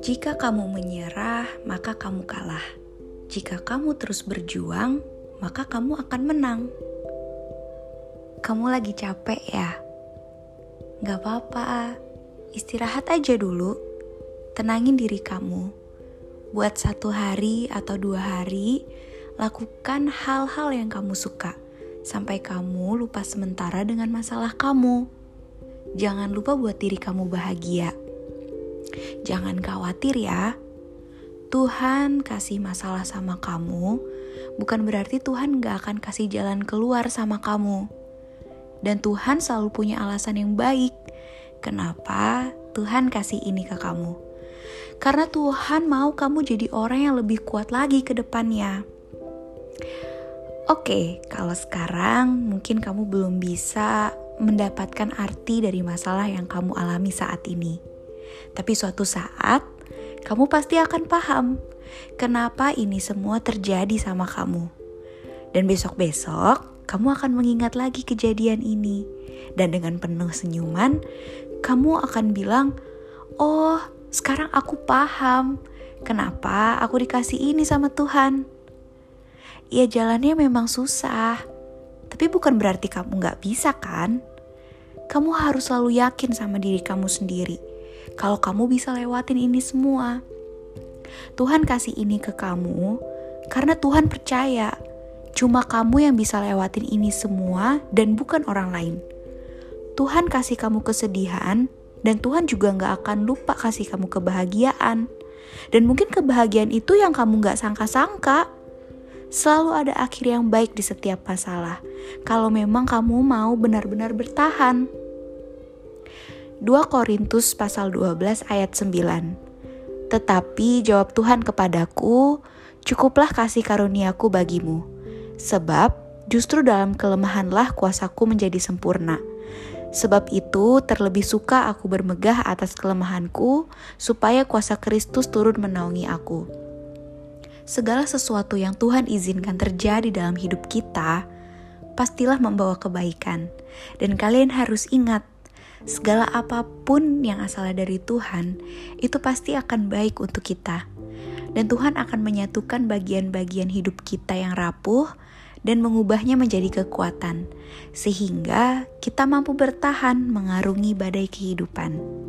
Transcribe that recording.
Jika kamu menyerah, maka kamu kalah. Jika kamu terus berjuang, maka kamu akan menang. Kamu lagi capek ya? Gak apa-apa, istirahat aja dulu. Tenangin diri kamu. Buat satu hari atau dua hari, lakukan hal-hal yang kamu suka sampai kamu lupa sementara dengan masalah kamu. Jangan lupa buat diri kamu bahagia. Jangan khawatir ya. Tuhan kasih masalah sama kamu, bukan berarti Tuhan gak akan kasih jalan keluar sama kamu. Dan Tuhan selalu punya alasan yang baik. Kenapa Tuhan kasih ini ke kamu? Karena Tuhan mau kamu jadi orang yang lebih kuat lagi ke depannya. Oke, kalau sekarang mungkin kamu belum bisa mendapatkan arti dari masalah yang kamu alami saat ini. Tapi suatu saat, kamu pasti akan paham kenapa ini semua terjadi sama kamu. Dan besok-besok, kamu akan mengingat lagi kejadian ini. Dan dengan penuh senyuman, kamu akan bilang, "Oh, sekarang aku paham kenapa aku dikasih ini sama Tuhan." Ya jalannya memang susah, tapi bukan berarti kamu gak bisa kan? Kamu harus selalu yakin sama diri kamu sendiri kalau kamu bisa lewatin ini semua. Tuhan kasih ini ke kamu karena Tuhan percaya cuma kamu yang bisa lewatin ini semua dan bukan orang lain. Tuhan kasih kamu kesedihan dan Tuhan juga gak akan lupa kasih kamu kebahagiaan. Dan mungkin kebahagiaan itu yang kamu gak sangka-sangka. Selalu ada akhir yang baik di setiap masalah. Kalau memang kamu mau benar-benar bertahan. 2 Korintus pasal 12 ayat 9. Tetapi jawab Tuhan kepadaku, cukuplah kasih karuniaku bagimu. Sebab justru dalam kelemahanlah kuasaku menjadi sempurna. Sebab itu terlebih suka aku bermegah atas kelemahanku, supaya kuasa Kristus turun menaungi aku. Segala sesuatu yang Tuhan izinkan terjadi dalam hidup kita, pastilah membawa kebaikan. Dan kalian harus ingat, segala apa pun yang asalnya dari Tuhan, itu pasti akan baik untuk kita. Dan Tuhan akan menyatukan bagian-bagian hidup kita yang rapuh dan mengubahnya menjadi kekuatan, sehingga kita mampu bertahan mengarungi badai kehidupan.